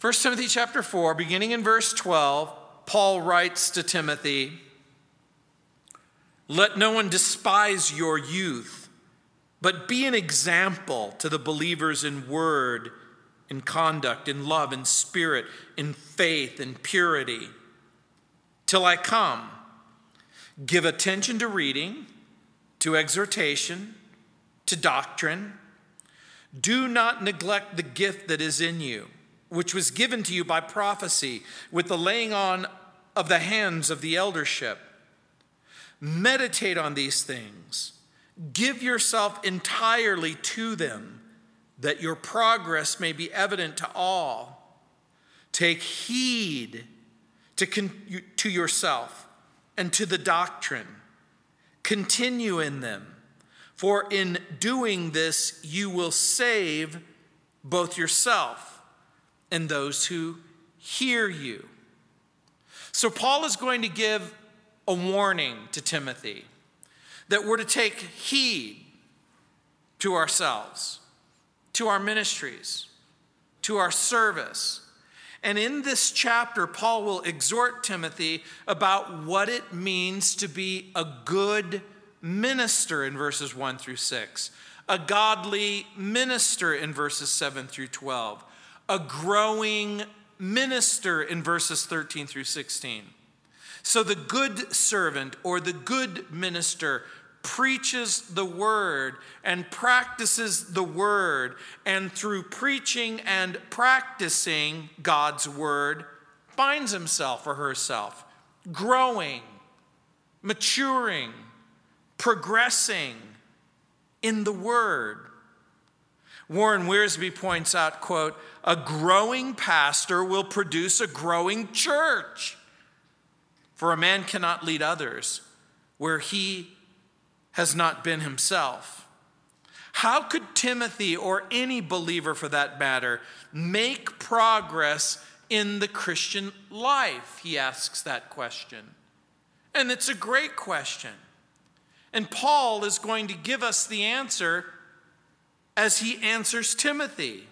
1 Timothy chapter 4, beginning in verse 12, Paul writes to Timothy Let no one despise your youth, but be an example to the believers in word, in conduct, in love, in spirit, in faith, in purity. Till I come, give attention to reading, to exhortation, to doctrine. Do not neglect the gift that is in you which was given to you by prophecy, with the laying on of the hands of the eldership. Meditate on these things. Give yourself entirely to them, that your progress may be evident to all. Take heed to, con- to yourself and to the doctrine. Continue in them, for in doing this, you will save both yourself and those who hear you. So, Paul is going to give a warning to Timothy that we're to take heed to ourselves, to our ministries, to our service. And in this chapter, Paul will exhort Timothy about what it means to be a good minister in verses 1 through 6, a godly minister in verses 7 through 12, a growing minister in verses 13 through 16. So the good servant or the good minister preaches the word and practices the word, and through preaching and practicing God's word, finds himself or herself growing, maturing, progressing in the word. Warren Wiersbe points out, quote, a growing pastor will produce a growing church. For a man cannot lead others where he has not been himself. How could Timothy, or any believer for that matter, make progress in the Christian life? He asks that question. And it's a great question. And Paul is going to give us the answer as he answers Timothy.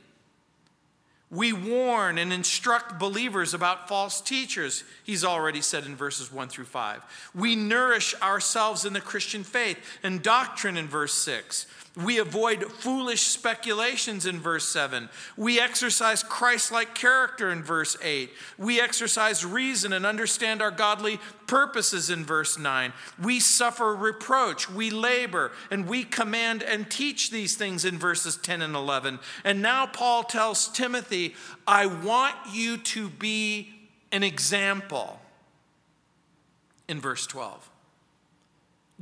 We warn and instruct believers about false teachers, he's already said in verses 1 through 5. We nourish ourselves in the Christian faith and doctrine in verse 6. We avoid foolish speculations in verse 7. We exercise Christ like character in verse 8. We exercise reason and understand our godly purposes in verse 9. We suffer reproach, we labor, and we command and teach these things in verses 10 and 11. And now Paul tells Timothy, I want you to be an example in verse 12.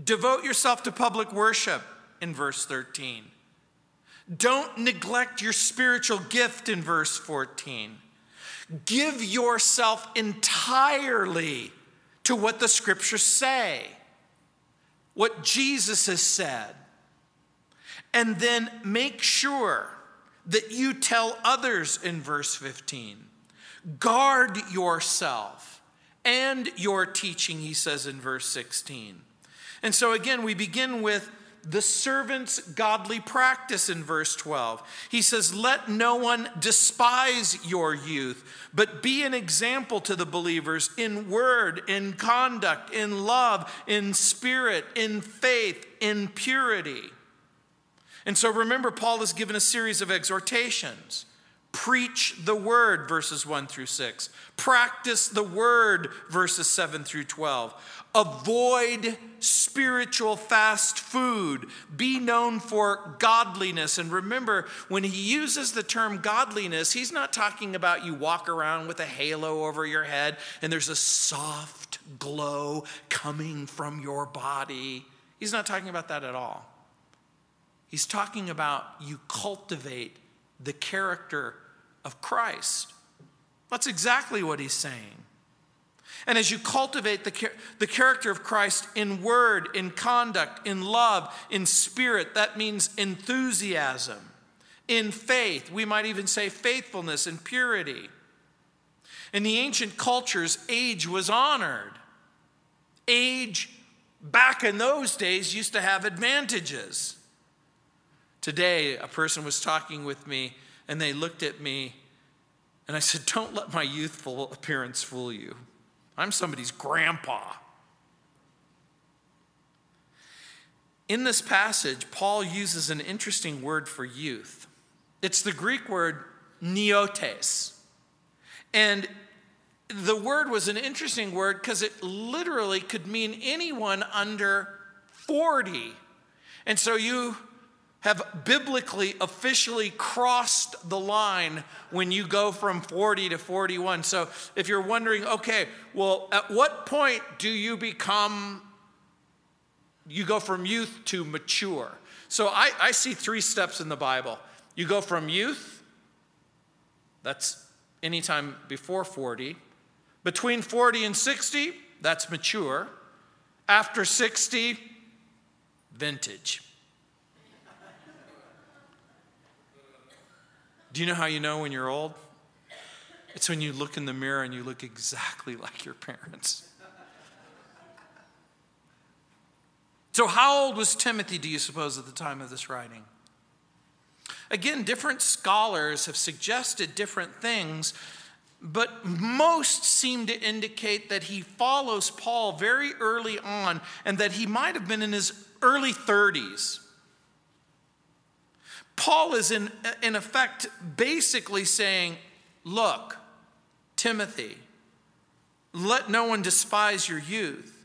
Devote yourself to public worship in verse 13. Don't neglect your spiritual gift in verse 14. Give yourself entirely to what the scriptures say, what Jesus has said. And then make sure that you tell others in verse 15. Guard yourself and your teaching, he says in verse 16. And so again, we begin with the servant's godly practice in verse 12. He says, Let no one despise your youth, but be an example to the believers in word, in conduct, in love, in spirit, in faith, in purity. And so remember, Paul has given a series of exhortations. Preach the word, verses 1 through 6. Practice the word, verses 7 through 12. Avoid spiritual fast food. Be known for godliness. And remember, when he uses the term godliness, he's not talking about you walk around with a halo over your head and there's a soft glow coming from your body. He's not talking about that at all. He's talking about you cultivate the character of Christ. That's exactly what he's saying. And as you cultivate the, the character of Christ in word, in conduct, in love, in spirit, that means enthusiasm. In faith, we might even say faithfulness and purity. In the ancient cultures, age was honored. Age, back in those days, used to have advantages. Today, a person was talking with me and they looked at me And I said, Don't let my youthful appearance fool you. I'm somebody's grandpa. In this passage, Paul uses an interesting word for youth. It's the Greek word neotes. And the word was an interesting word because it literally could mean anyone under 40. And so you have biblically officially crossed the line when you go from 40 to 41. So if you're wondering, okay, well, at what point do you become, you go from youth to mature? So I, I see three steps in the Bible. You go from youth, that's anytime before 40. Between 40 and 60, that's mature. After 60, vintage. Do you know how you know when you're old? It's when you look in the mirror and you look exactly like your parents. So, how old was Timothy, do you suppose, at the time of this writing? Again, different scholars have suggested different things, but most seem to indicate that he follows Paul very early on and that he might have been in his early 30s. Paul is, in, in effect, basically saying, Look, Timothy, let no one despise your youth.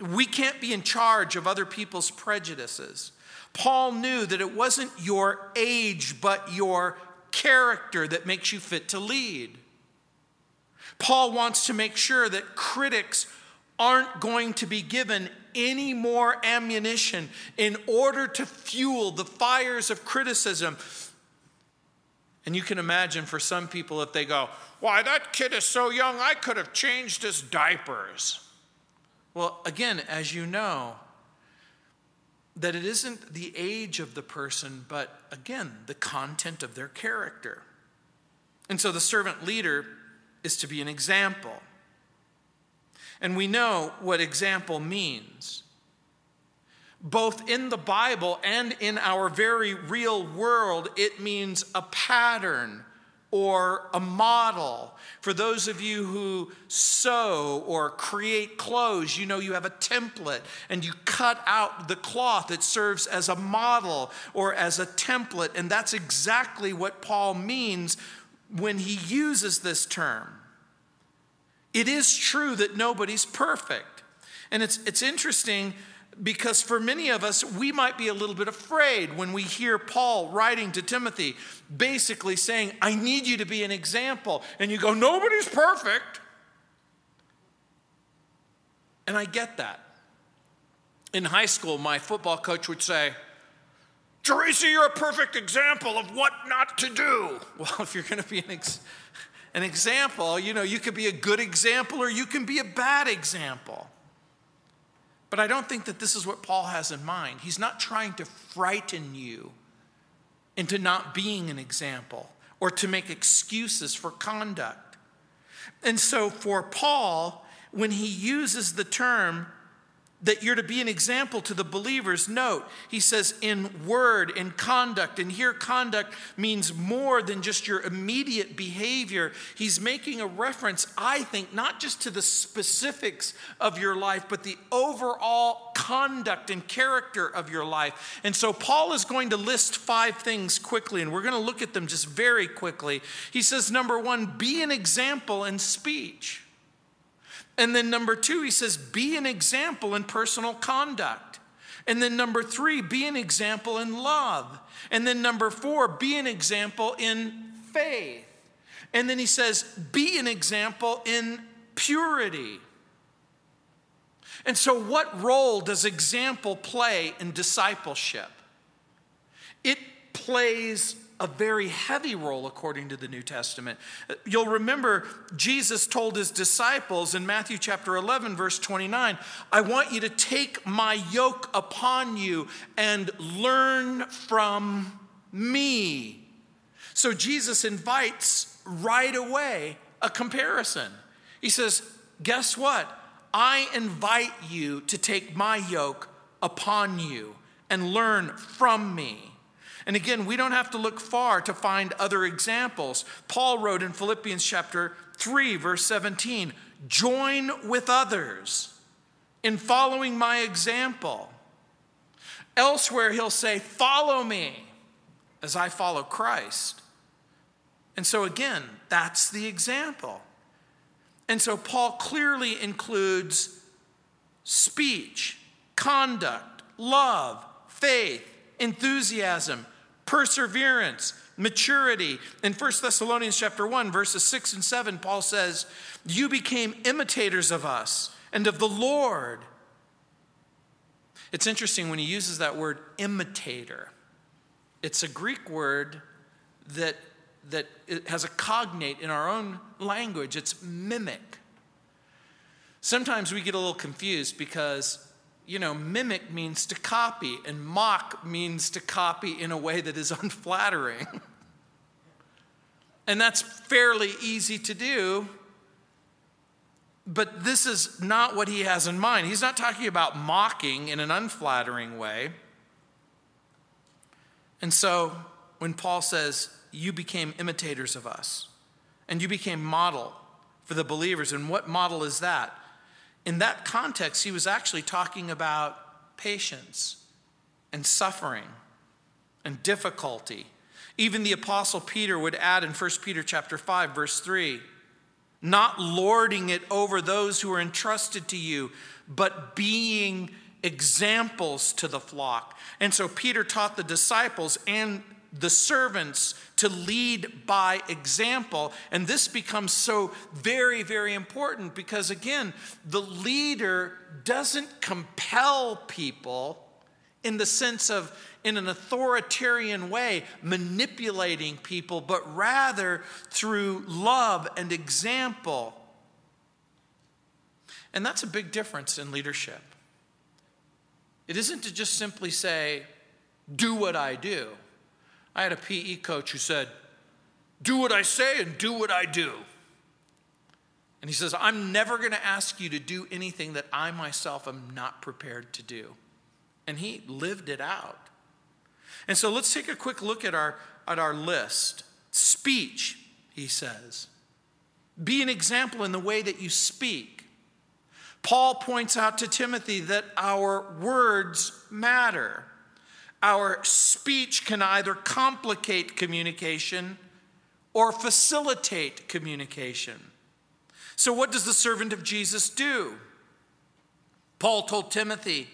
We can't be in charge of other people's prejudices. Paul knew that it wasn't your age, but your character that makes you fit to lead. Paul wants to make sure that critics aren't going to be given any more ammunition in order to fuel the fires of criticism. And you can imagine for some people if they go, Why, that kid is so young, I could have changed his diapers. Well, again, as you know, that it isn't the age of the person, but again, the content of their character. And so the servant leader is to be an example. And we know what example means. Both in the Bible and in our very real world, it means a pattern or a model. For those of you who sew or create clothes, you know you have a template and you cut out the cloth that serves as a model or as a template. And that's exactly what Paul means when he uses this term. It is true that nobody's perfect. And it's, it's interesting because for many of us, we might be a little bit afraid when we hear Paul writing to Timothy, basically saying, I need you to be an example. And you go, nobody's perfect. And I get that. In high school, my football coach would say, Teresa, you're a perfect example of what not to do. Well, if you're going to be an ex- an example, you know, you could be a good example or you can be a bad example. But I don't think that this is what Paul has in mind. He's not trying to frighten you into not being an example or to make excuses for conduct. And so for Paul, when he uses the term that you're to be an example to the believers. Note, he says in word, in conduct, and here conduct means more than just your immediate behavior. He's making a reference, I think, not just to the specifics of your life, but the overall conduct and character of your life. And so Paul is going to list five things quickly, and we're going to look at them just very quickly. He says, number one, be an example in speech. And then number two, he says, be an example in personal conduct. And then number three, be an example in love. And then number four, be an example in faith. And then he says, be an example in purity. And so, what role does example play in discipleship? It plays a very heavy role according to the New Testament. Uh, you'll remember Jesus told his disciples in Matthew chapter 11, verse 29, I want you to take my yoke upon you and learn from me. So Jesus invites right away a comparison. He says, Guess what? I invite you to take my yoke upon you and learn from me. And again, we don't have to look far to find other examples. Paul wrote in Philippians chapter 3, verse 17 join with others in following my example. Elsewhere, he'll say, Follow me as I follow Christ. And so, again, that's the example. And so, Paul clearly includes speech, conduct, love, faith, enthusiasm, perseverance, maturity. In 1 Thessalonians chapter 1 verses 6 and 7 Paul says, "You became imitators of us and of the Lord." It's interesting when he uses that word imitator. It's a Greek word that that has a cognate in our own language. It's mimic. Sometimes we get a little confused because you know, mimic means to copy, and mock means to copy in a way that is unflattering. and that's fairly easy to do. But this is not what he has in mind. He's not talking about mocking in an unflattering way. And so when Paul says, You became imitators of us, and you became model for the believers, and what model is that? In that context, he was actually talking about patience and suffering and difficulty. Even the apostle Peter would add in 1 Peter chapter 5 verse 3, not lording it over those who are entrusted to you, but being examples to the flock. And so Peter taught the disciples and the servants to lead by example. And this becomes so very, very important because, again, the leader doesn't compel people in the sense of, in an authoritarian way, manipulating people, but rather through love and example. And that's a big difference in leadership. It isn't to just simply say, do what I do. I had a PE coach who said, Do what I say and do what I do. And he says, I'm never going to ask you to do anything that I myself am not prepared to do. And he lived it out. And so let's take a quick look at our, at our list. Speech, he says. Be an example in the way that you speak. Paul points out to Timothy that our words matter. Our speech can either complicate communication or facilitate communication. So, what does the servant of Jesus do? Paul told Timothy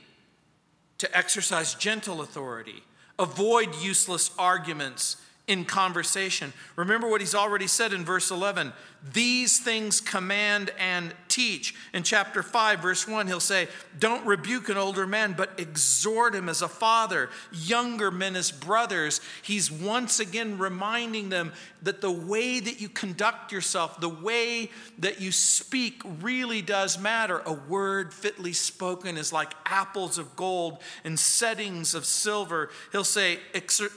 to exercise gentle authority, avoid useless arguments in conversation. Remember what he's already said in verse 11 these things command and teach. In chapter 5, verse 1, he'll say, Don't rebuke an older man, but exhort him as a father, younger men as brothers. He's once again reminding them that the way that you conduct yourself, the way that you speak, really does matter. A word fitly spoken is like apples of gold and settings of silver. He'll say,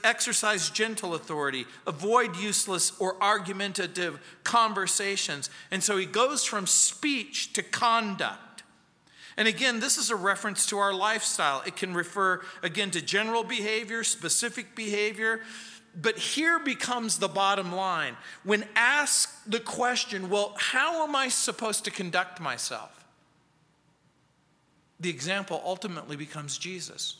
Exercise gentle authority, avoid useless or argumentative conversations. And so he goes from speech to conduct. And again, this is a reference to our lifestyle. It can refer, again, to general behavior, specific behavior. But here becomes the bottom line. When asked the question, well, how am I supposed to conduct myself? The example ultimately becomes Jesus.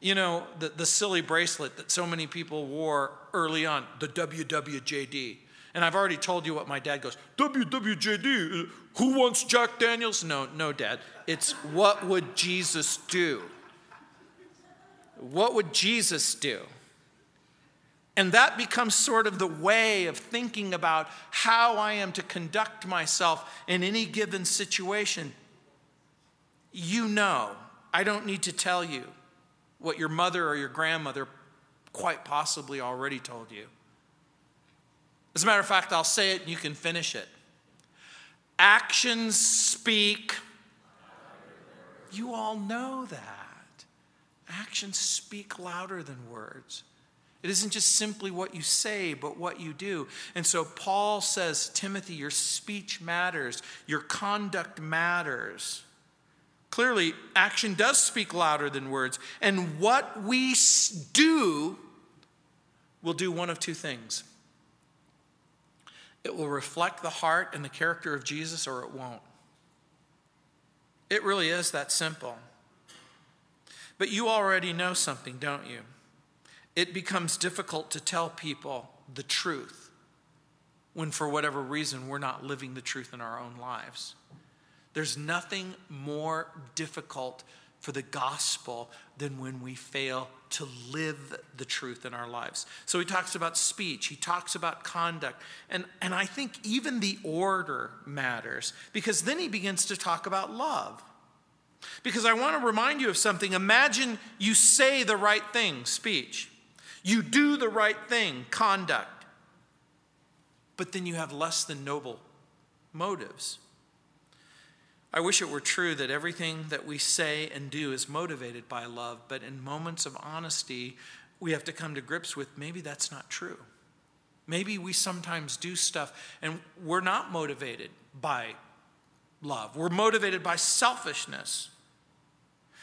You know, the, the silly bracelet that so many people wore early on, the WWJD. And I've already told you what my dad goes, WWJD, who wants Jack Daniels? No, no, dad. It's what would Jesus do? What would Jesus do? And that becomes sort of the way of thinking about how I am to conduct myself in any given situation. You know, I don't need to tell you what your mother or your grandmother quite possibly already told you. As a matter of fact, I'll say it and you can finish it. Actions speak. You all know that. Actions speak louder than words. It isn't just simply what you say, but what you do. And so Paul says, Timothy, your speech matters, your conduct matters. Clearly, action does speak louder than words. And what we do will do one of two things it will reflect the heart and the character of Jesus, or it won't. It really is that simple. But you already know something, don't you? It becomes difficult to tell people the truth when, for whatever reason, we're not living the truth in our own lives. There's nothing more difficult for the gospel than when we fail to live the truth in our lives. So he talks about speech, he talks about conduct, and, and I think even the order matters because then he begins to talk about love. Because I want to remind you of something. Imagine you say the right thing, speech. You do the right thing, conduct. But then you have less than noble motives. I wish it were true that everything that we say and do is motivated by love, but in moments of honesty, we have to come to grips with maybe that's not true. Maybe we sometimes do stuff and we're not motivated by love, we're motivated by selfishness.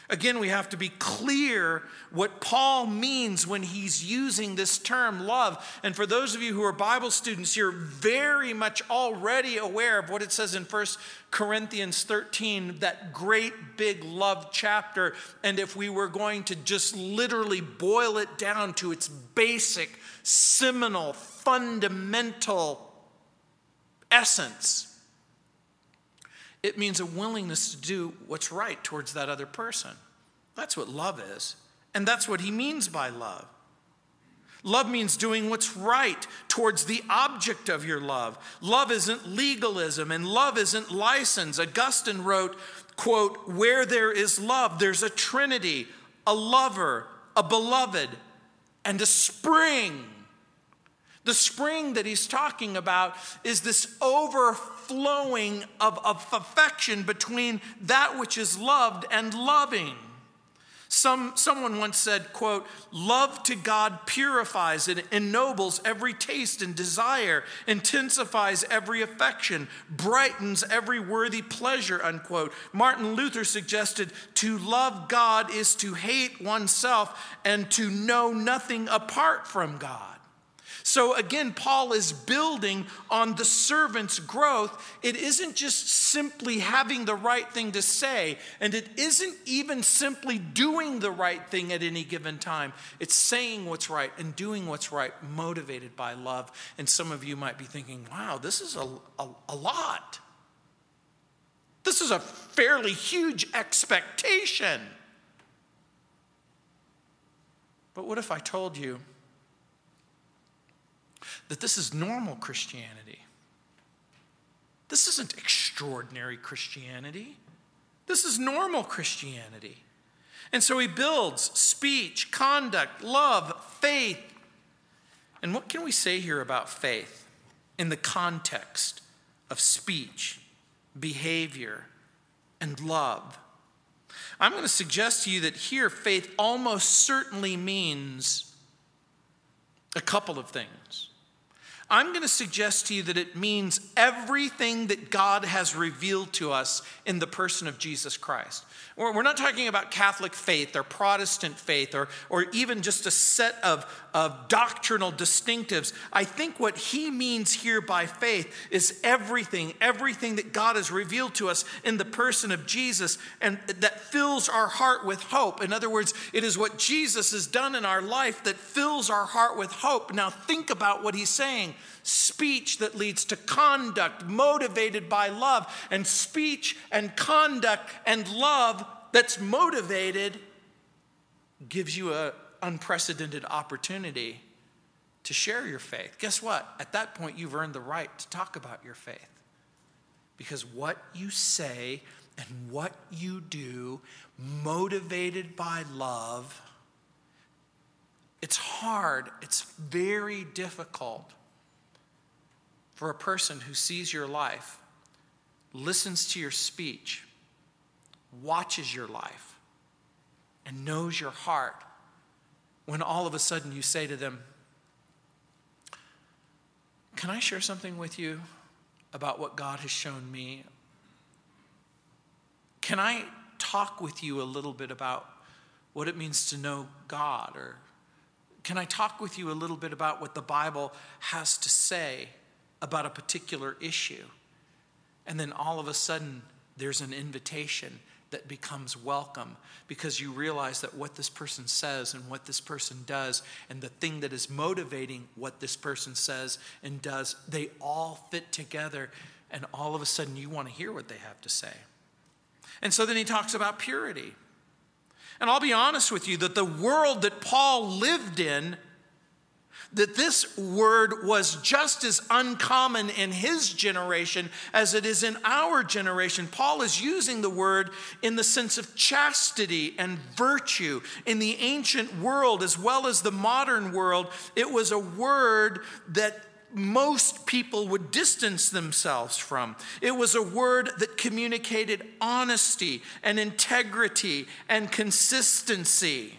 Again, we have to be clear what Paul means when he's using this term love. And for those of you who are Bible students, you're very much already aware of what it says in 1 Corinthians 13, that great big love chapter. And if we were going to just literally boil it down to its basic, seminal, fundamental essence, it means a willingness to do what's right towards that other person. That's what love is. And that's what he means by love. Love means doing what's right towards the object of your love. Love isn't legalism and love isn't license. Augustine wrote, quote, where there is love, there's a trinity, a lover, a beloved, and a spring. The spring that he's talking about is this overflowing of, of affection between that which is loved and loving. Some, someone once said, quote, love to God purifies and ennobles every taste and desire, intensifies every affection, brightens every worthy pleasure, unquote. Martin Luther suggested to love God is to hate oneself and to know nothing apart from God. So again, Paul is building on the servant's growth. It isn't just simply having the right thing to say, and it isn't even simply doing the right thing at any given time. It's saying what's right and doing what's right, motivated by love. And some of you might be thinking, wow, this is a, a, a lot. This is a fairly huge expectation. But what if I told you? That this is normal Christianity. This isn't extraordinary Christianity. This is normal Christianity. And so he builds speech, conduct, love, faith. And what can we say here about faith in the context of speech, behavior, and love? I'm going to suggest to you that here faith almost certainly means a couple of things. I'm going to suggest to you that it means everything that God has revealed to us in the person of Jesus Christ. We're not talking about Catholic faith or Protestant faith or, or even just a set of, of doctrinal distinctives. I think what he means here by faith is everything, everything that God has revealed to us in the person of Jesus and that fills our heart with hope. In other words, it is what Jesus has done in our life that fills our heart with hope. Now, think about what he's saying speech that leads to conduct motivated by love, and speech and conduct and love that's motivated gives you an unprecedented opportunity to share your faith. Guess what? At that point, you've earned the right to talk about your faith. Because what you say and what you do, motivated by love, it's hard, it's very difficult for a person who sees your life, listens to your speech, watches your life, and knows your heart when all of a sudden you say to them, Can I share something with you about what God has shown me? Can I talk with you a little bit about what it means to know God? Or can I talk with you a little bit about what the Bible has to say about a particular issue? And then all of a sudden, there's an invitation that becomes welcome because you realize that what this person says and what this person does and the thing that is motivating what this person says and does, they all fit together. And all of a sudden, you want to hear what they have to say. And so then he talks about purity. And I'll be honest with you that the world that Paul lived in that this word was just as uncommon in his generation as it is in our generation. Paul is using the word in the sense of chastity and virtue. In the ancient world, as well as the modern world, it was a word that most people would distance themselves from. It was a word that communicated honesty and integrity and consistency.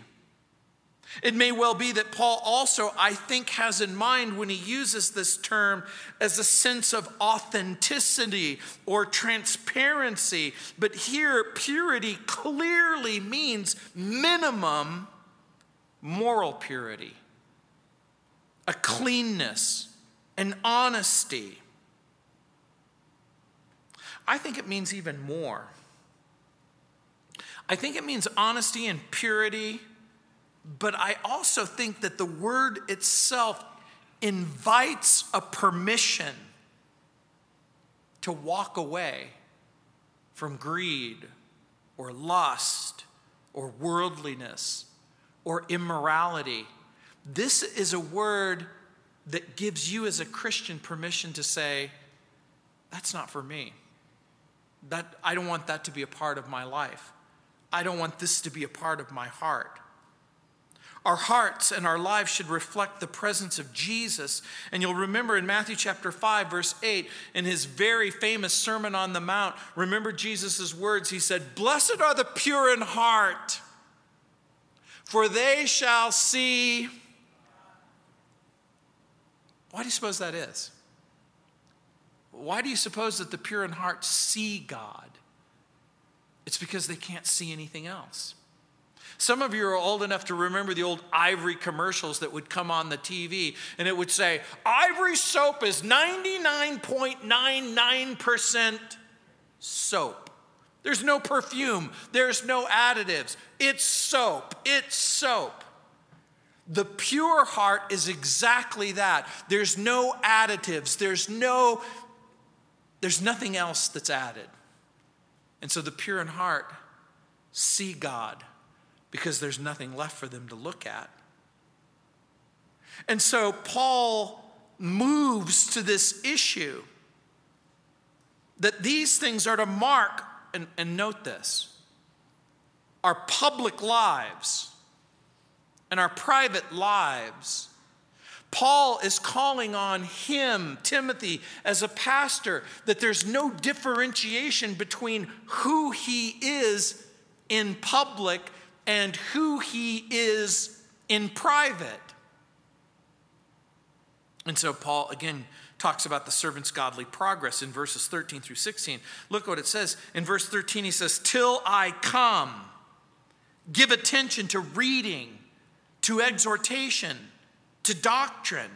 It may well be that Paul also, I think, has in mind when he uses this term as a sense of authenticity or transparency. But here, purity clearly means minimum moral purity, a cleanness, an honesty. I think it means even more. I think it means honesty and purity but I also think that the word itself invites a permission to walk away from greed or lust or worldliness or immorality. This is a word that gives you as a Christian permission to say, that's not for me. That, I don't want that to be a part of my life. I don't want this to be a part of my heart. Our hearts and our lives should reflect the presence of Jesus. And you'll remember in Matthew chapter 5, verse 8, in his very famous Sermon on the Mount, remember Jesus' words. He said, Blessed are the pure in heart, for they shall see. Why do you suppose that is? Why do you suppose that the pure in heart see God? It's because they can't see anything else. Some of you are old enough to remember the old Ivory commercials that would come on the TV, and it would say, Ivory soap is 99.99% soap. There's no perfume, there's no additives. It's soap. It's soap. The pure heart is exactly that. There's no additives. There's no there's nothing else that's added. And so the pure in heart see God because there's nothing left for them to look at. And so Paul moves to this issue that these things are to mark, and, and note this, our public lives and our private lives. Paul is calling on him, Timothy, as a pastor, that there's no differentiation between who he is in public and who he is in private. And so Paul again talks about the servant's godly progress in verses 13 through 16. Look what it says. In verse 13, he says, Till I come, give attention to reading, to exhortation, to doctrine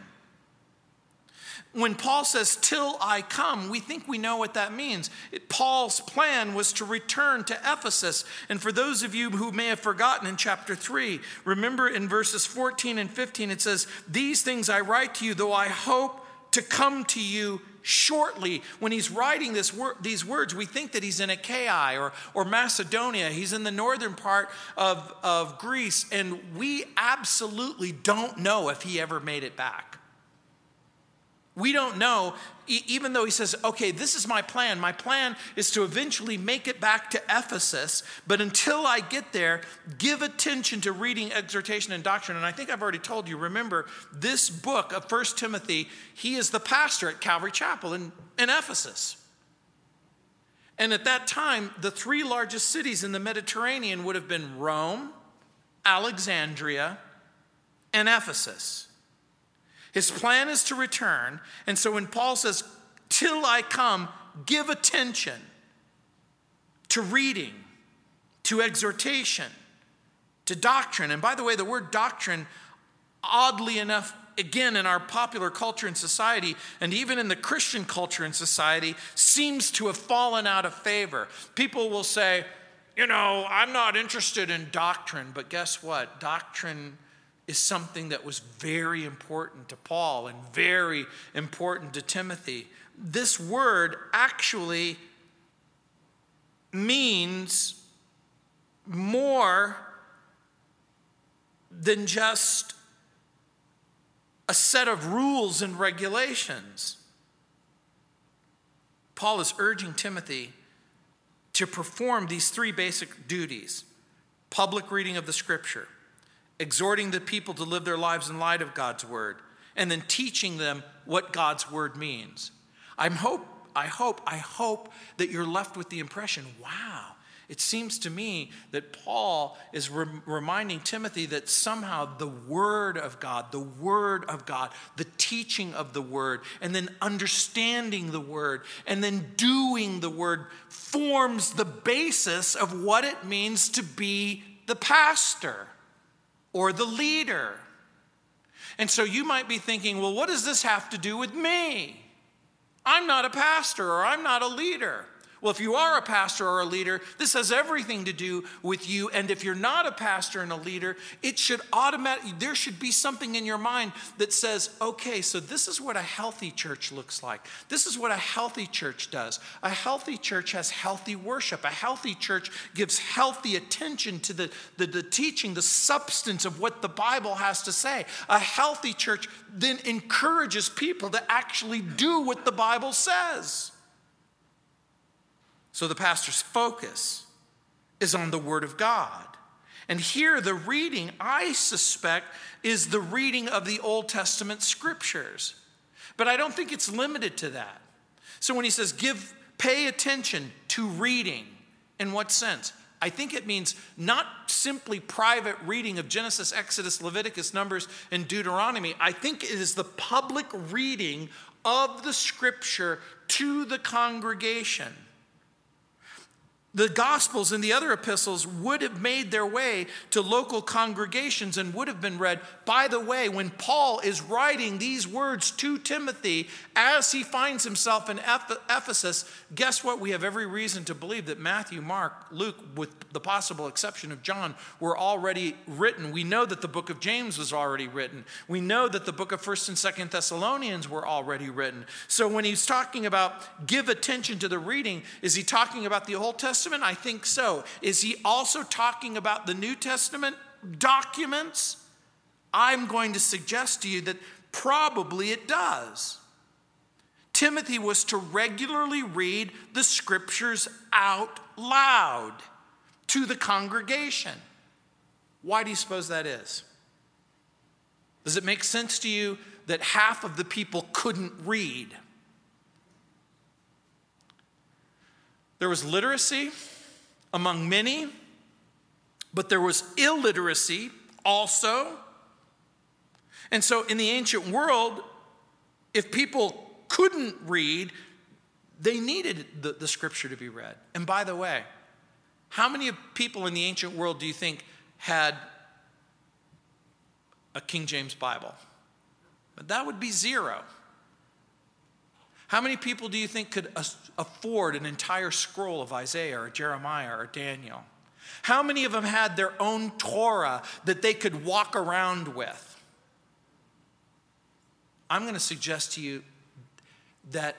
when Paul says, till I come, we think we know what that means. It, Paul's plan was to return to Ephesus. And for those of you who may have forgotten in chapter 3, remember in verses 14 and 15, it says, These things I write to you, though I hope to come to you shortly. When he's writing this wor- these words, we think that he's in Achaia or, or Macedonia. He's in the northern part of, of Greece, and we absolutely don't know if he ever made it back. We don't know, even though he says, okay, this is my plan. My plan is to eventually make it back to Ephesus, but until I get there, give attention to reading, exhortation, and doctrine. And I think I've already told you, remember, this book of First Timothy, he is the pastor at Calvary Chapel in, in Ephesus. And at that time, the three largest cities in the Mediterranean would have been Rome, Alexandria, and Ephesus. His plan is to return. And so when Paul says, Till I come, give attention to reading, to exhortation, to doctrine. And by the way, the word doctrine, oddly enough, again, in our popular culture and society, and even in the Christian culture and society, seems to have fallen out of favor. People will say, you know, I'm not interested in doctrine, but guess what? Doctrine is something that was very important to Paul and very important to Timothy. This word actually means more than just a set of rules and regulations. Paul is urging Timothy to perform these three basic duties public reading of the scripture, exhorting the people to live their lives in light of God's word, and then teaching them what God's word means. I'm hope, I hope, I hope that you're left with the impression wow, it seems to me that Paul is re- reminding Timothy that somehow the Word of God, the Word of God, the teaching of the Word, and then understanding the Word, and then doing the Word forms the basis of what it means to be the pastor or the leader. And so you might be thinking, well, what does this have to do with me? I'm not a pastor or I'm not a leader. Well, if you are a pastor or a leader, this has everything to do with you. And if you're not a pastor and a leader, it should automatically, there should be something in your mind that says, okay, so this is what a healthy church looks like. This is what a healthy church does. A healthy church has healthy worship. A healthy church gives healthy attention to the, the, the teaching, the substance of what the Bible has to say. A healthy church then encourages people to actually do what the Bible says. So the pastor's focus is on the Word of God. And here, the reading, I suspect, is the reading of the Old Testament scriptures. But I don't think it's limited to that. So when he says, give, pay attention to reading, in what sense? I think it means not simply private reading of Genesis, Exodus, Leviticus, Numbers, and Deuteronomy. I think it is the public reading of the scripture to the congregation. The Gospels and the other epistles would have made their way to local congregations and would have been read. By the way, when Paul is writing these words to Timothy as he finds himself in Ephesus, guess what? We have every reason to believe that Matthew, Mark, Luke, with the possible exception of John, were already written. We know that the book of James was already written. We know that the book of 1st and 2nd Thessalonians were already written. So when he's talking about give attention to the reading, is he talking about the Old Testament? Testament? I think so. Is he also talking about the New Testament documents? I'm going to suggest to you that probably it does. Timothy was to regularly read the scriptures out loud to the congregation. Why do you suppose that is? Does it make sense to you that half of the people couldn't read? There was literacy among many, but there was illiteracy also. And so, in the ancient world, if people couldn't read, they needed the, the scripture to be read. And by the way, how many people in the ancient world do you think had a King James Bible? That would be zero. How many people do you think could afford an entire scroll of Isaiah or Jeremiah or Daniel? How many of them had their own Torah that they could walk around with? I'm going to suggest to you that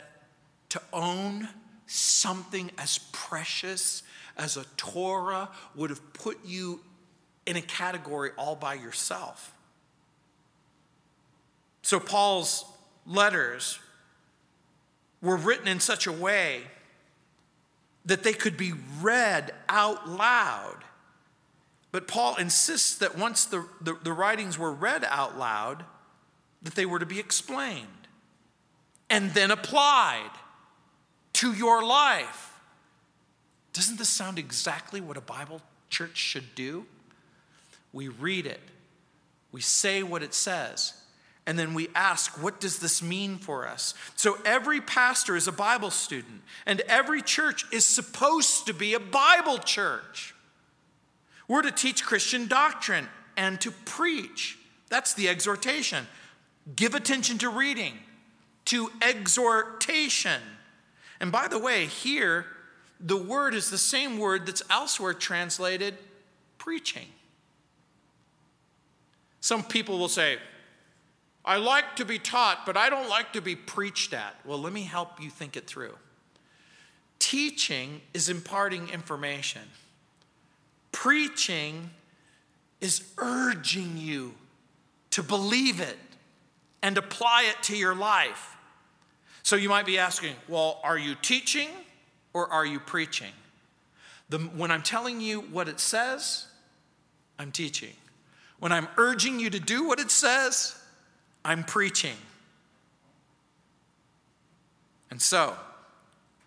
to own something as precious as a Torah would have put you in a category all by yourself. So, Paul's letters were written in such a way that they could be read out loud. But Paul insists that once the, the, the, writings were read out loud, that they were to be explained and then applied to your life. Doesn't this sound exactly what a Bible church should do? We read it, we say what it says, and then we ask, what does this mean for us? So every pastor is a Bible student, and every church is supposed to be a Bible church. We're to teach Christian doctrine and to preach. That's the exhortation. Give attention to reading, to exhortation. And by the way, here, the word is the same word that's elsewhere translated preaching. Some people will say, I like to be taught, but I don't like to be preached at. Well, let me help you think it through. Teaching is imparting information, preaching is urging you to believe it and apply it to your life. So you might be asking, well, are you teaching or are you preaching? The, when I'm telling you what it says, I'm teaching. When I'm urging you to do what it says, I'm preaching. And so,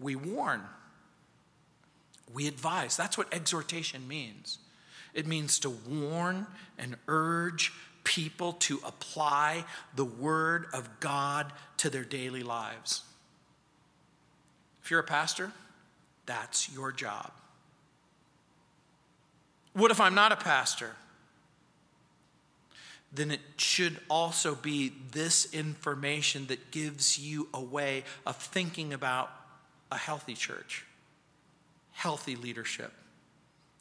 we warn, we advise. That's what exhortation means. It means to warn and urge people to apply the Word of God to their daily lives. If you're a pastor, that's your job. What if I'm not a pastor? Then it should also be this information that gives you a way of thinking about a healthy church, healthy leadership.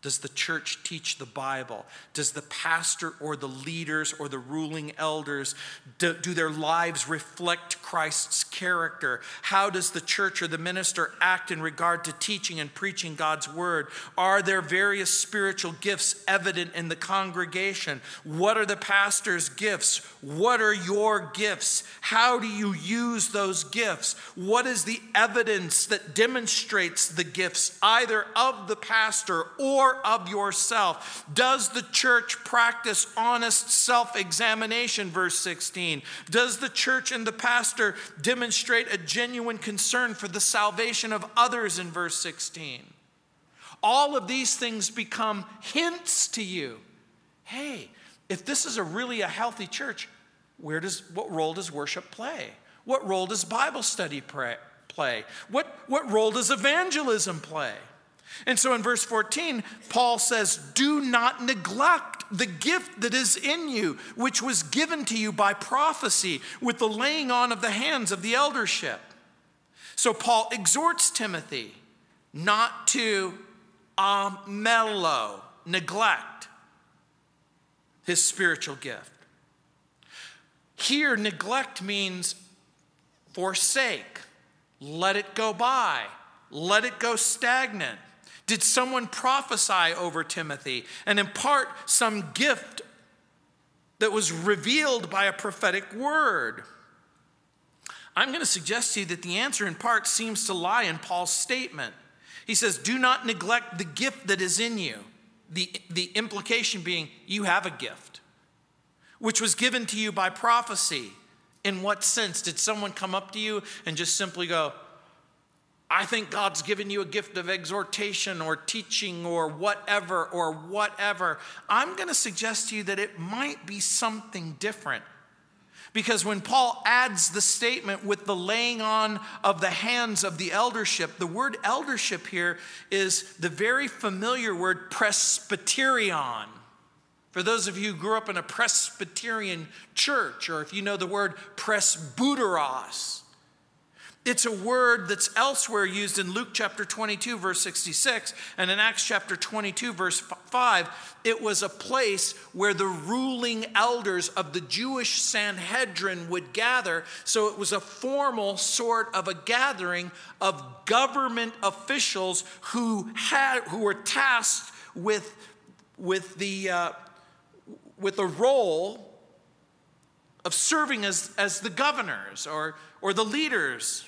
Does the church teach the Bible? Does the pastor or the leaders or the ruling elders, do, do, their lives reflect Christ's character? How does the church or the minister act in regard to teaching and preaching God's word? Are there various spiritual gifts evident in the congregation? What are the pastor's gifts? What are your gifts? How do you use those gifts? What is the evidence that demonstrates the gifts either of the pastor or of yourself. Does the church practice honest self examination? Verse 16. Does the church and the pastor demonstrate a genuine concern for the salvation of others? In verse 16. All of these things become hints to you. Hey, if this is a really a healthy church, where does what role does worship play? What role does Bible study play? What, what role does evangelism play? And so in verse 14, Paul says, Do not neglect the gift that is in you, which was given to you by prophecy with the laying on of the hands of the eldership. So Paul exhorts Timothy not to um, ameleo, neglect his spiritual gift. Here, neglect means forsake, let it go by, let it go stagnant. Did someone prophesy over Timothy and impart some gift that was revealed by a prophetic word? I'm going to suggest to you that the answer in part seems to lie in Paul's statement. He says, Do not neglect the gift that is in you. The, the implication being, you have a gift, which was given to you by prophecy. In what sense? Did someone come up to you and just simply go, I think God's given you a gift of exhortation or teaching or whatever or whatever. I'm going to suggest to you that it might be something different. Because when Paul adds the statement with the laying on of the hands of the eldership, the word eldership here is the very familiar word presbyterion. For those of you who grew up in a Presbyterian church, or if you know the word presbyteros, it's a word that's elsewhere used in Luke chapter 22, verse 66, and in Acts chapter 22, verse 5. It was a place where the ruling elders of the Jewish Sanhedrin would gather. So it was a formal sort of a gathering of government officials who, had, who were tasked with, with, the, uh, with the role of serving as, as the governors or, or the leaders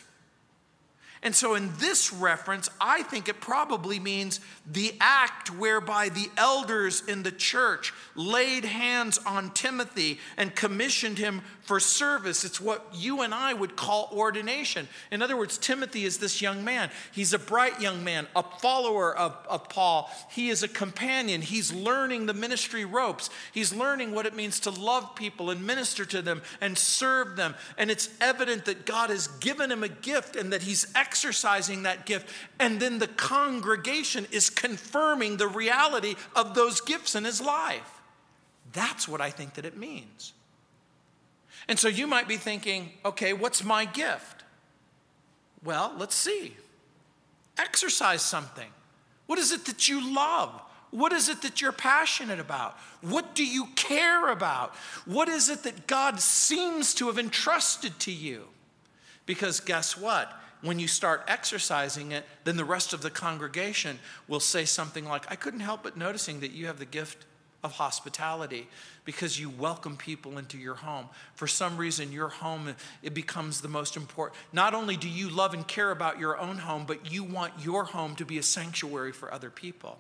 and so, in this reference, I think it probably means the act whereby the elders in the church laid hands on Timothy and commissioned him for service. It's what you and I would call ordination. In other words, Timothy is this young man. He's a bright young man, a follower of, of Paul. He is a companion. He's learning the ministry ropes. He's learning what it means to love people and minister to them and serve them. And it's evident that God has given him a gift and that he's exercising that gift, and then the congregation is confirming the reality of those gifts in his life. That's what I think that it means. And so you might be thinking, okay, what's my gift? Well, let's see. Exercise something. What is it that you love? What is it that you're passionate about? What do you care about? What is it that God seems to have entrusted to you? Because guess what? When you start exercising it, then the rest of the congregation will say something like, I couldn't help but noticing that you have the gift of hospitality because you welcome people into your home. For some reason, your home it becomes the most important. Not only do you love and care about your own home, but you want your home to be a sanctuary for other people.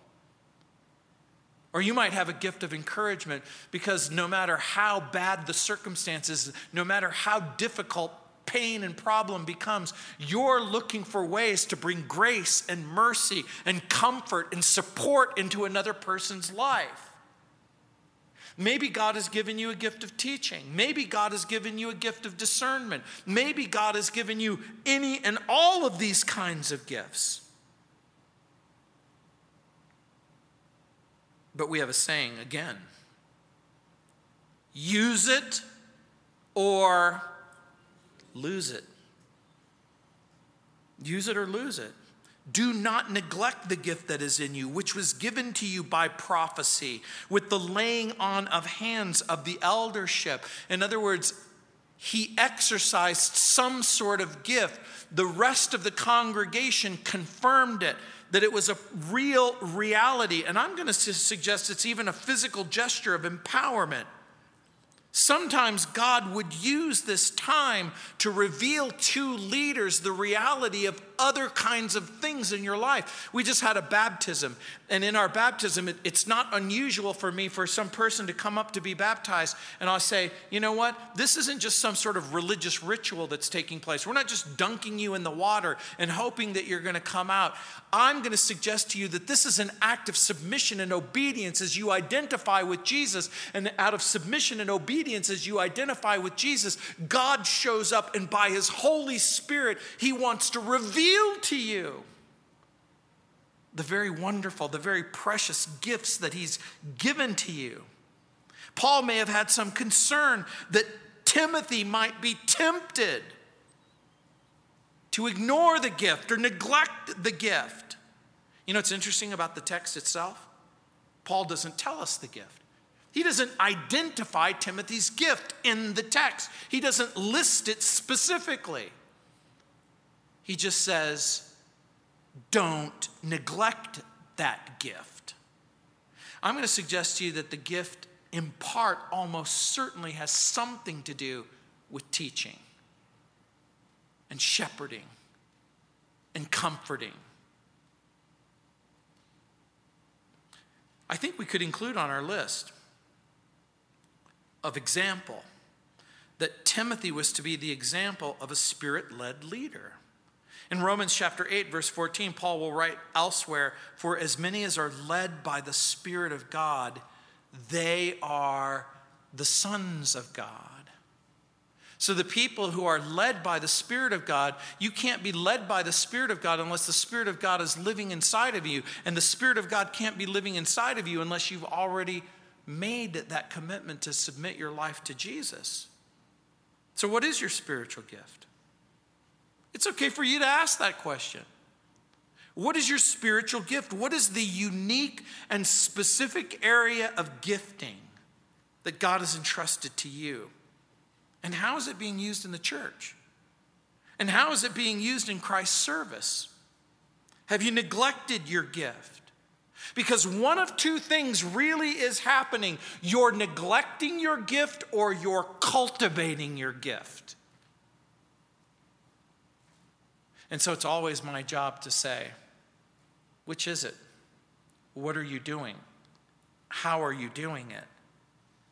Or you might have a gift of encouragement because no matter how bad the circumstances, no matter how difficult pain and problem becomes, you're looking for ways to bring grace and mercy and comfort and support into another person's life. Maybe God has given you a gift of teaching. Maybe God has given you a gift of discernment. Maybe God has given you any and all of these kinds of gifts. But we have a saying again use it or lose it. Use it or lose it. Do not neglect the gift that is in you, which was given to you by prophecy, with the laying on of hands of the eldership. In other words, he exercised some sort of gift. The rest of the congregation confirmed it, that it was a real reality. And I'm going to suggest it's even a physical gesture of empowerment. Sometimes God would use this time to reveal to leaders the reality of other kinds of things in your life. We just had a baptism, and in our baptism, it, it's not unusual for me for some person to come up to be baptized, and I'll say, you know what? This isn't just some sort of religious ritual that's taking place. We're not just dunking you in the water and hoping that you're going to come out. I'm going to suggest to you that this is an act of submission and obedience as you identify with Jesus, and out of submission and obedience as you identify with Jesus, God shows up, and by His Holy Spirit, He wants to reveal to you the very wonderful, the very precious gifts that He's given to you. Paul may have had some concern that Timothy might be tempted to ignore the gift or neglect the gift. You know what's interesting about the text itself? Paul doesn't tell us the gift. He doesn't identify Timothy's gift in the text, he doesn't list it specifically. He just says, don't neglect that gift. I'm going to suggest to you that the gift, in part, almost certainly has something to do with teaching and shepherding and comforting. I think we could include on our list of example that Timothy was to be the example of a spirit led leader. In Romans chapter 8, verse 14, Paul will write elsewhere For as many as are led by the Spirit of God, they are the sons of God. So, the people who are led by the Spirit of God, you can't be led by the Spirit of God unless the Spirit of God is living inside of you. And the Spirit of God can't be living inside of you unless you've already made that commitment to submit your life to Jesus. So, what is your spiritual gift? It's okay for you to ask that question. What is your spiritual gift? What is the unique and specific area of gifting that God has entrusted to you? And how is it being used in the church? And how is it being used in Christ's service? Have you neglected your gift? Because one of two things really is happening you're neglecting your gift or you're cultivating your gift. And so it's always my job to say, which is it? What are you doing? How are you doing it?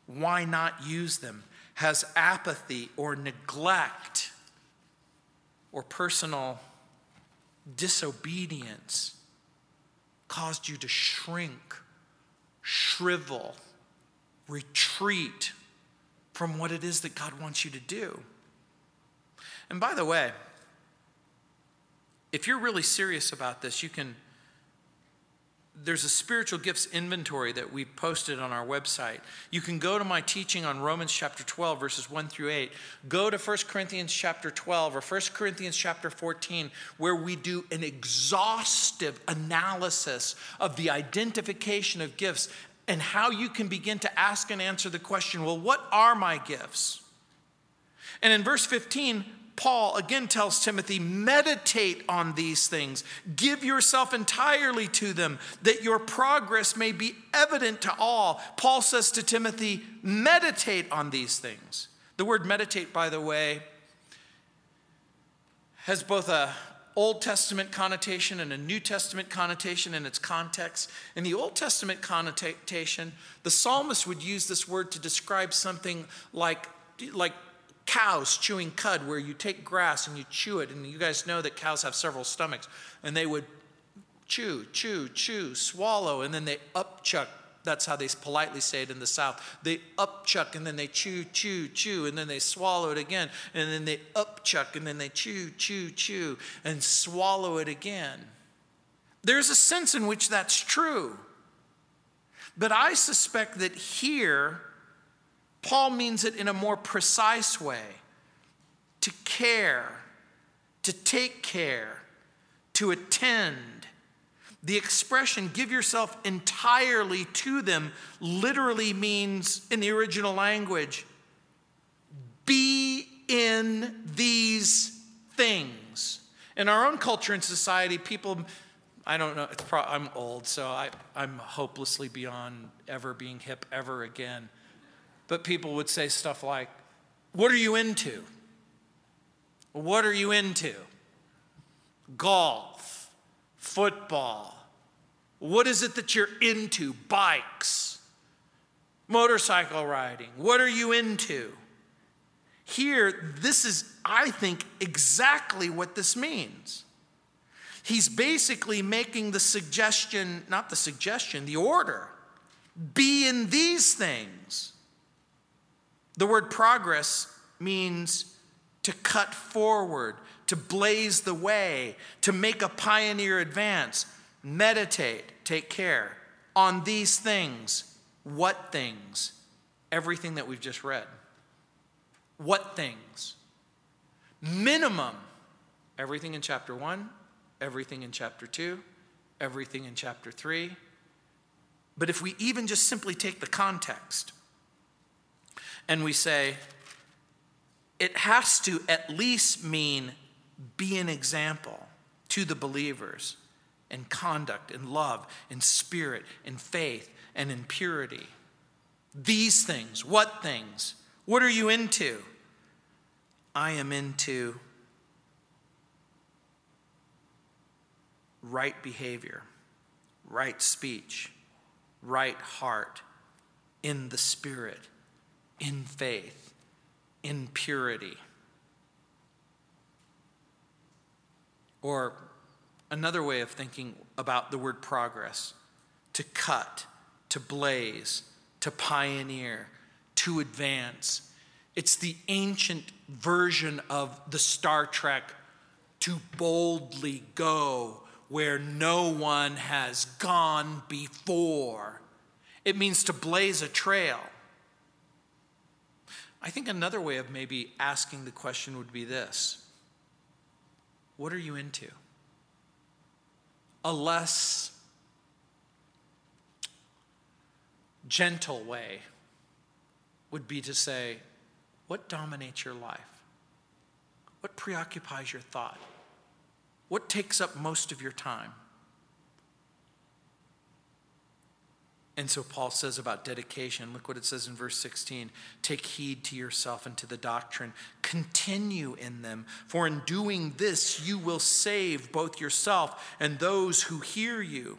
Why not use them? Has apathy or neglect or personal disobedience caused you to shrink, shrivel, retreat from what it is that God wants you to do? And by the way, if you're really serious about this, you can there's a spiritual gifts inventory that we posted on our website. You can go to my teaching on Romans chapter 12, verses 1 through 8. Go to 1 Corinthians chapter 12 or 1 Corinthians chapter 14, where we do an exhaustive analysis of the identification of gifts and how you can begin to ask and answer the question well, what are my gifts? And in verse 15, Paul again tells Timothy, meditate on these things, give yourself entirely to them, that your progress may be evident to all. Paul says to Timothy, meditate on these things. The word meditate, by the way, has both a Old Testament connotation and a New Testament connotation in its context. In the Old Testament connotation, the psalmist would use this word to describe something like, like cows chewing cud, where you take grass and you chew it. And you guys know that cows have several stomachs. And they would chew, chew, chew, swallow, and then they upchuck. That's how they politely say it in the South. They upchuck and then they chew, chew, chew, and then they swallow it again. And then they upchuck and then they chew, chew, chew, and swallow it again. There's a sense in which that's true. But I suspect that here, Paul means it in a more precise way to care, to take care, to attend. The expression, give yourself entirely to them, literally means in the original language, be in these things. In our own culture and society, people, I don't know, pro- I'm old, so I, I'm hopelessly beyond ever being hip ever again. But people would say stuff like, What are you into? What are you into? Golf, football. What is it that you're into? Bikes, motorcycle riding. What are you into? Here, this is, I think, exactly what this means. He's basically making the suggestion, not the suggestion, the order be in these things. The word progress means to cut forward, to blaze the way, to make a pioneer advance. Meditate, take care on these things. What things? Everything that we've just read. What things? Minimum, everything in chapter 1, everything in chapter 2, everything in chapter 3. But if we even just simply take the context, and we say, it has to at least mean be an example to the believers in conduct, in love, in spirit, in faith, and in purity. These things, what things? What are you into? I am into right behavior, right speech, right heart, in the spirit in faith, in purity. Or another way of thinking about the word progress to cut, to blaze, to pioneer, to advance. It's the ancient version of the Star Trek to boldly go where no one has gone before. It means to blaze a trail. I think another way of maybe asking the question would be this What are you into? A less gentle way would be to say, What dominates your life? What preoccupies your thought? What takes up most of your time? And so Paul says about dedication, look what it says in verse 16 take heed to yourself and to the doctrine, continue in them, for in doing this you will save both yourself and those who hear you.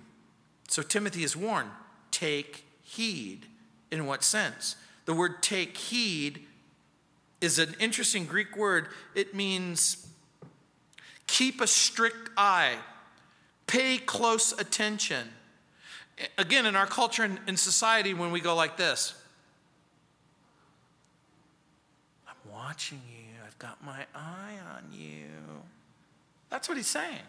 So Timothy is warned take heed. In what sense? The word take heed is an interesting Greek word. It means keep a strict eye, pay close attention again, in our culture and in society, when we go like this I'm watching you, I've got my eye on you. That's what he's saying.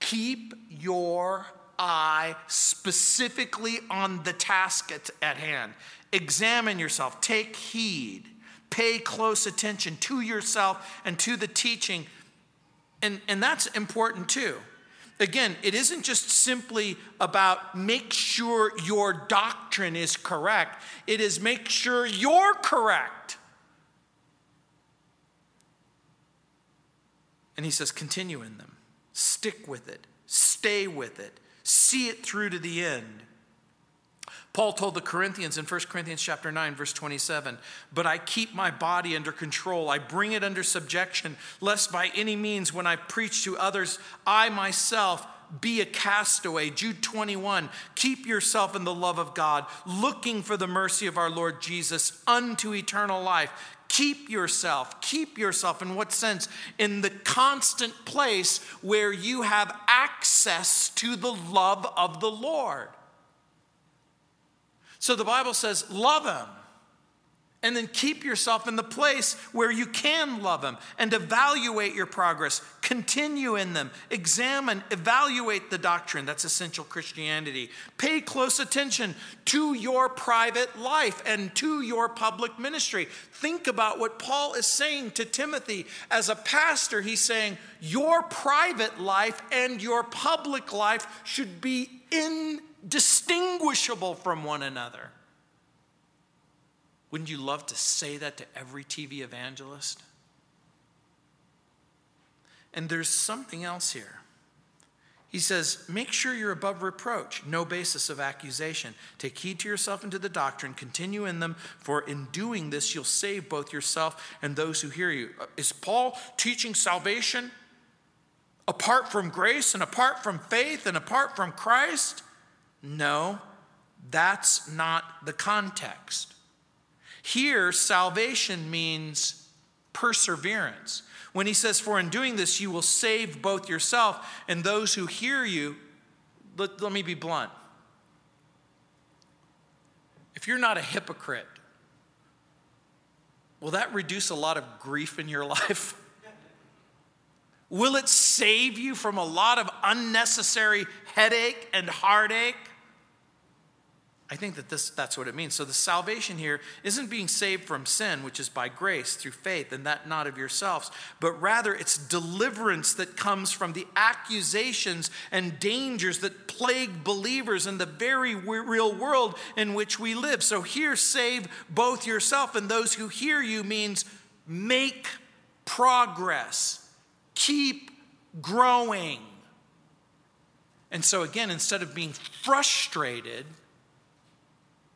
keep your eye specifically on the task at, at hand. Examine yourself, take heed, pay close attention to yourself and to the teaching. And, and that's important too. Again, it isn't just simply about make sure your doctrine is correct, it is make sure you're correct. And he says, continue in them, stick with it, stay with it, see it through to the end. Paul told the Corinthians in 1 Corinthians chapter 9 verse 27, "But I keep my body under control. I bring it under subjection, lest by any means when I preach to others, I myself be a castaway." Jude 21, "Keep yourself in the love of God, looking for the mercy of our Lord Jesus unto eternal life." Keep yourself, keep yourself in what sense? In the constant place where you have access to the love of the Lord. So the Bible says, love him. And then keep yourself in the place where you can love them and evaluate your progress. Continue in them. Examine, evaluate the doctrine. That's essential Christianity. Pay close attention to your private life and to your public ministry. Think about what Paul is saying to Timothy. As a pastor, he's saying, Your private life and your public life should be in distinguishable from one another. Wouldn't you love to say that to every TV evangelist? And there's something else here. He says, Make sure you're above reproach, no basis of accusation. Take heed to yourself and to the doctrine, continue in them, for in doing this, you'll save both yourself and those who hear you. Uh, is Paul teaching salvation apart from grace and apart from faith and apart from Christ? No, that's not the context. Here, salvation means perseverance. When he says, For in doing this, you will save both yourself and those who hear you, let, let me be blunt. If you're not a hypocrite, will that reduce a lot of grief in your life? Will it save you from a lot of unnecessary headache and heartache? I think that this, that's what it means. So the salvation here isn't being saved from sin, which is by grace through faith, and that not of yourselves, but rather it's deliverance that comes from the accusations and dangers that plague believers in the very real world in which we live. So here, save both yourself and those who hear you means make progress, keep growing. And so, again, instead of being frustrated,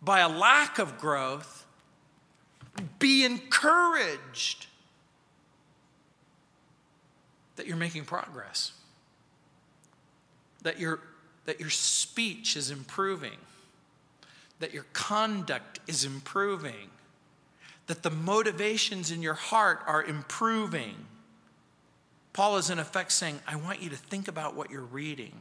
by a lack of growth, be encouraged that you're making progress, that your, that your speech is improving, that your conduct is improving, that the motivations in your heart are improving. Paul is in effect saying, I want you to think about what you're reading.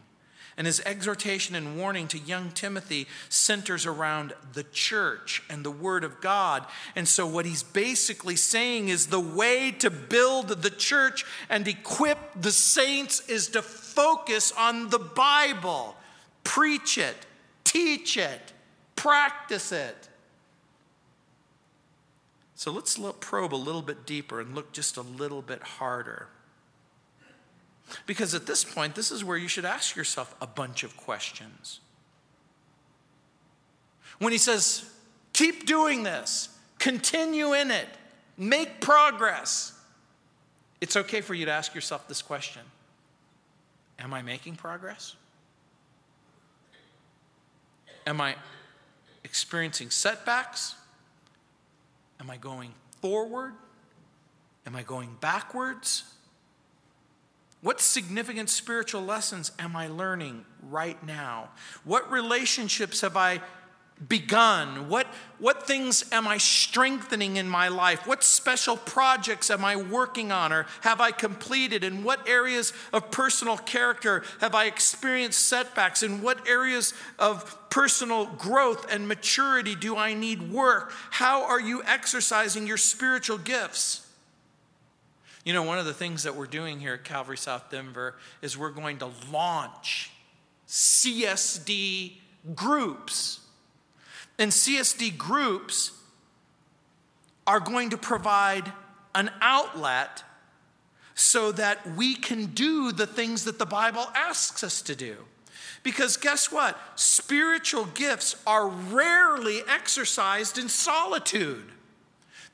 And his exhortation and warning to young Timothy centers around the church and the Word of God. And so, what he's basically saying is the way to build the church and equip the saints is to focus on the Bible, preach it, teach it, practice it. So, let's look, probe a little bit deeper and look just a little bit harder. Because at this point, this is where you should ask yourself a bunch of questions. When he says, keep doing this, continue in it, make progress, it's okay for you to ask yourself this question Am I making progress? Am I experiencing setbacks? Am I going forward? Am I going backwards? What significant spiritual lessons am I learning right now? What relationships have I begun? What, what things am I strengthening in my life? What special projects am I working on or have I completed? In what areas of personal character have I experienced setbacks? In what areas of personal growth and maturity do I need work? How are you exercising your spiritual gifts? You know, one of the things that we're doing here at Calvary South Denver is we're going to launch CSD groups. And CSD groups are going to provide an outlet so that we can do the things that the Bible asks us to do. Because guess what? Spiritual gifts are rarely exercised in solitude.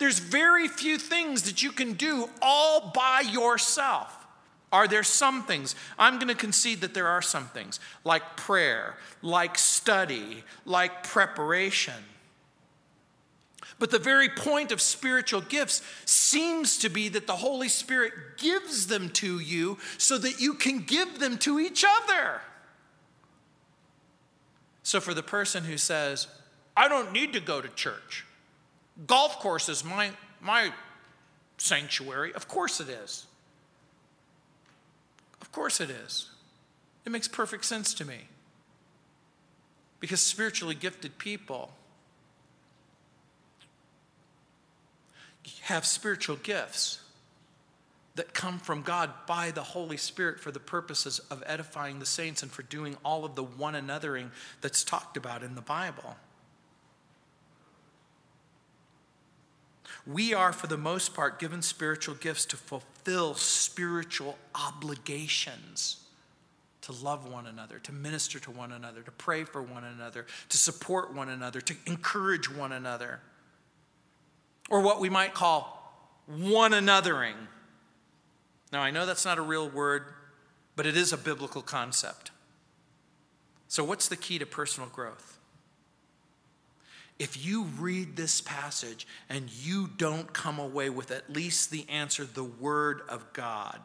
There's very few things that you can do all by yourself. Are there some things? I'm going to concede that there are some things, like prayer, like study, like preparation. But the very point of spiritual gifts seems to be that the Holy Spirit gives them to you so that you can give them to each other. So, for the person who says, I don't need to go to church, golf course is my, my sanctuary, of course it is. Of course it is. It makes perfect sense to me. Because spiritually gifted people have spiritual gifts that come from God by the Holy Spirit for the purposes of edifying the saints and for doing all of the one anothering that's talked about in the Bible. We are, for the most part, given spiritual gifts to fulfill spiritual obligations to love one another, to minister to one another, to pray for one another, to support one another, to encourage one another. Or what we might call one anothering. Now, I know that's not a real word, but it is a biblical concept. So, what's the key to personal growth? If you read this passage and you don't come away with at least the answer, the Word of God,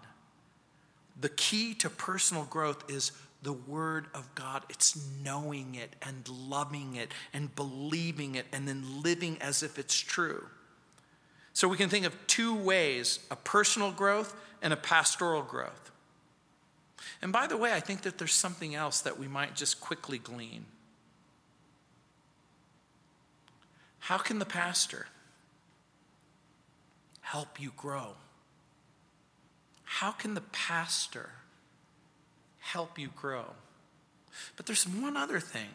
the key to personal growth is the Word of God. It's knowing it and loving it and believing it and then living as if it's true. So we can think of two ways a personal growth and a pastoral growth. And by the way, I think that there's something else that we might just quickly glean. How can the pastor help you grow? How can the pastor help you grow? But there's one other thing,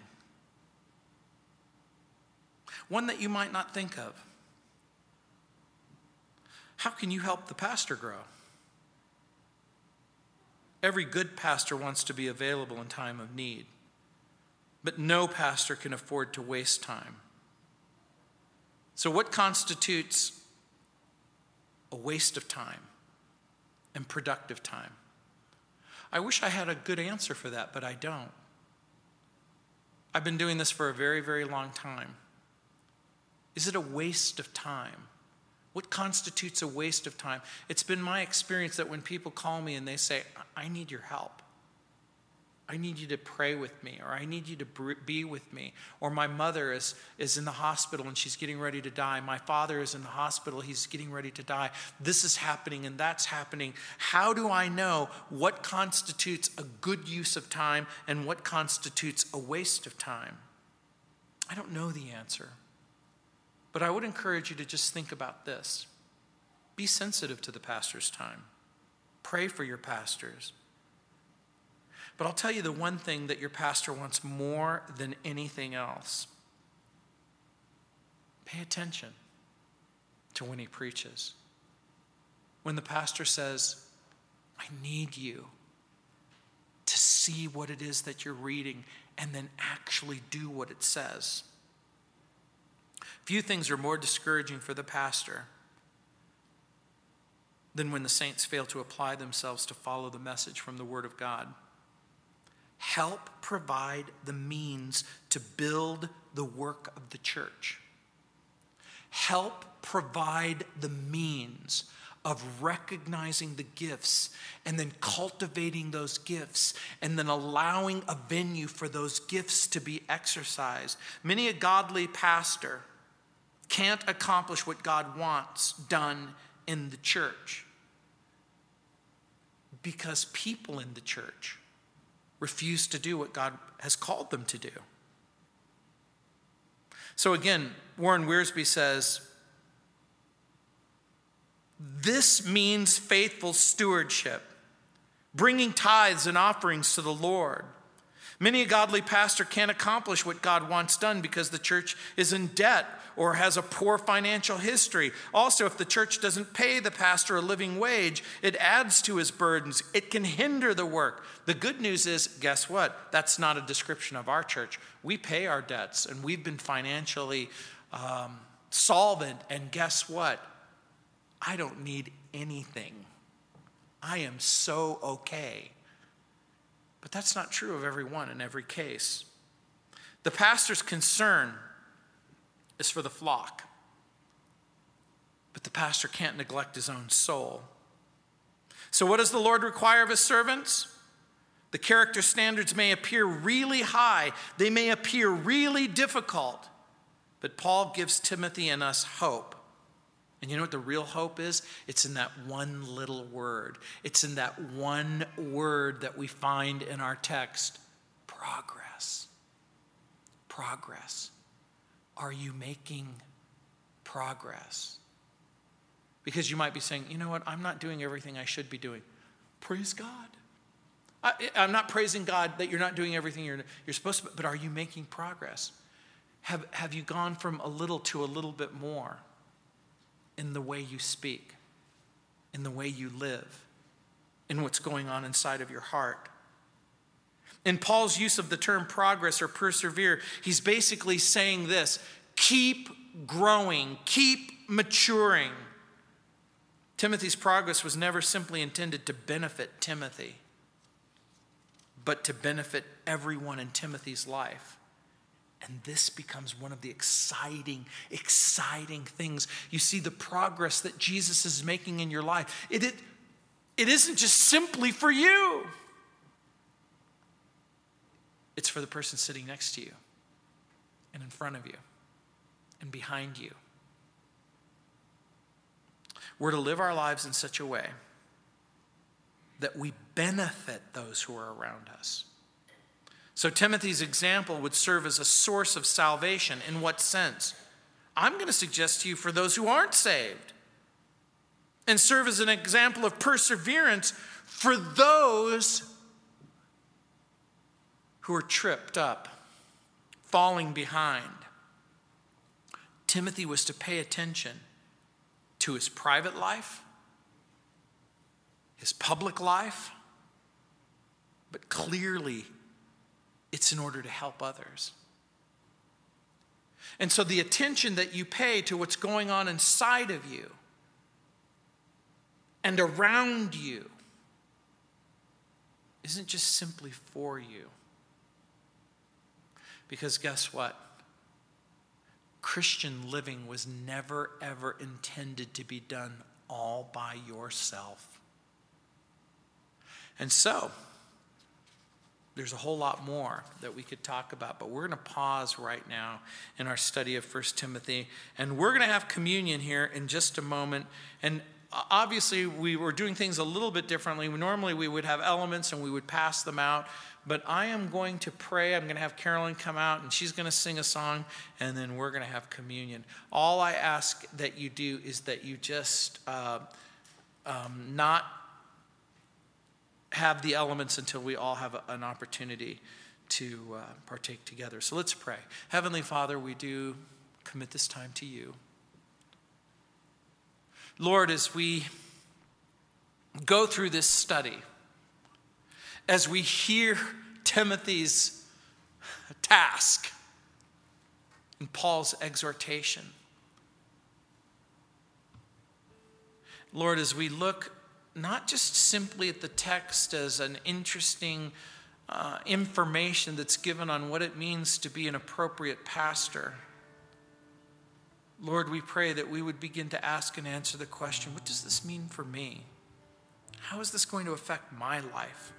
one that you might not think of. How can you help the pastor grow? Every good pastor wants to be available in time of need, but no pastor can afford to waste time. So, what constitutes a waste of time and productive time? I wish I had a good answer for that, but I don't. I've been doing this for a very, very long time. Is it a waste of time? What constitutes a waste of time? It's been my experience that when people call me and they say, I need your help, I need you to pray with me, or I need you to be with me. Or my mother is, is in the hospital and she's getting ready to die. My father is in the hospital, he's getting ready to die. This is happening and that's happening. How do I know what constitutes a good use of time and what constitutes a waste of time? I don't know the answer. But I would encourage you to just think about this be sensitive to the pastor's time, pray for your pastors. But I'll tell you the one thing that your pastor wants more than anything else pay attention to when he preaches. When the pastor says, I need you to see what it is that you're reading and then actually do what it says. Few things are more discouraging for the pastor than when the saints fail to apply themselves to follow the message from the Word of God help provide the means to build the work of the church. Help provide the means of recognizing the gifts and then cultivating those gifts and then allowing a venue for those gifts to be exercised. Many a godly pastor can't accomplish what God wants done in the church because people in the church refuse to do what God has called them to do. So again, Warren Wiersbe says This means faithful stewardship, bringing tithes and offerings to the Lord. Many a godly pastor can't accomplish what God wants done because the church is in debt or has a poor financial history. Also, if the church doesn't pay the pastor a living wage, it adds to his burdens. It can hinder the work. The good news is guess what? That's not a description of our church. We pay our debts and we've been financially um, solvent. And guess what? I don't need anything. I am so okay. But that's not true of everyone in every case. The pastor's concern is for the flock, but the pastor can't neglect his own soul. So, what does the Lord require of his servants? The character standards may appear really high, they may appear really difficult, but Paul gives Timothy and us hope. And you know what the real hope is? It's in that one little word. It's in that one word that we find in our text progress. Progress. Are you making progress? Because you might be saying, you know what, I'm not doing everything I should be doing. Praise God. I, am not praising God that you're not doing everything you're, you're supposed to, but are you making progress? Have, have you gone from a little to a little bit more? in the way you speak, in the way you live, in what's going on inside of your heart. In Paul's use of the term progress or persevere, he's basically saying this keep growing, keep maturing. Timothy's progress was never simply intended to benefit Timothy, but to benefit everyone in Timothy's life. And this becomes one of the exciting, exciting things. You see the progress that Jesus is making in your life. It, it, it isn't just simply for you, it's for the person sitting next to you, and in front of you, and behind you. We're to live our lives in such a way that we benefit those who are around us. So, Timothy's example would serve as a source of salvation. In what sense? I'm going to suggest to you for those who aren't saved, and serve as an example of perseverance for those who are tripped up, falling behind. Timothy was to pay attention to his private life, his public life, but clearly it's in order to help others. And so the attention that you pay to what's going on inside of you and around you isn't just simply for you. Because guess what? Christian living was never, ever intended to be done all by yourself. And so, there's a whole lot more that we could talk about, but we're going to pause right now in our study of 1 Timothy, and we're going to have communion here in just a moment. And obviously, we were doing things a little bit differently. Normally, we would have elements and we would pass them out, but I am going to pray. I'm going to have Carolyn come out, and she's going to sing a song, and then we're going to have communion. All I ask that you do is that you just uh, um, not have the elements until we all have an opportunity to uh, partake together. So let's pray. Heavenly Father, we do commit this time to you. Lord, as we go through this study, as we hear Timothy's task and Paul's exhortation, Lord, as we look not just simply at the text as an interesting uh, information that's given on what it means to be an appropriate pastor. Lord, we pray that we would begin to ask and answer the question what does this mean for me? How is this going to affect my life,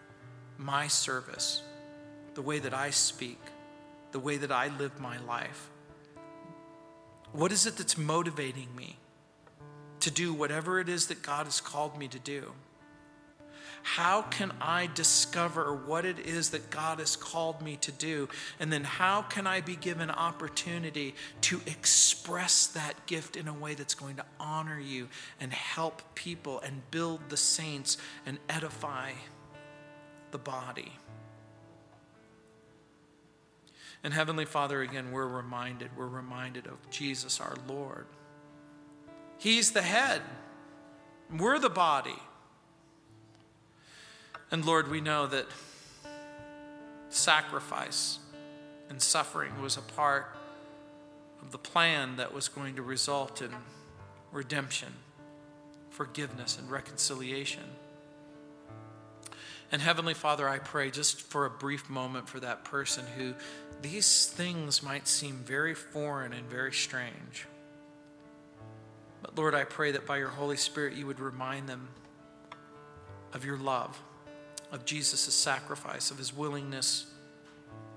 my service, the way that I speak, the way that I live my life? What is it that's motivating me? to do whatever it is that God has called me to do? How can I discover what it is that God has called me to do? And then how can I be given opportunity to express that gift in a way that's going to honor you and help people and build the saints and edify the body? And Heavenly Father, again, we're reminded, we're reminded of Jesus our Lord. He's the head, we're the body. And Lord, we know that sacrifice and suffering was a part of the plan that was going to result in redemption, forgiveness, and reconciliation. And Heavenly Father, I pray just for a brief moment for that person who these things might seem very foreign and very strange. But Lord, I pray that by your Holy Spirit you would remind them of your love, of Jesus' sacrifice, of his willingness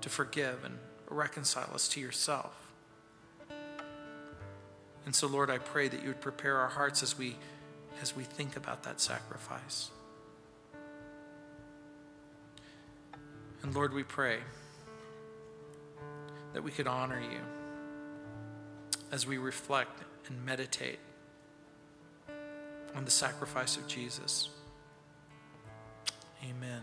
to forgive and reconcile us to yourself. And so, Lord, I pray that you would prepare our hearts as we, as we think about that sacrifice. And Lord, we pray that we could honor you as we reflect and meditate on the sacrifice of Jesus. Amen.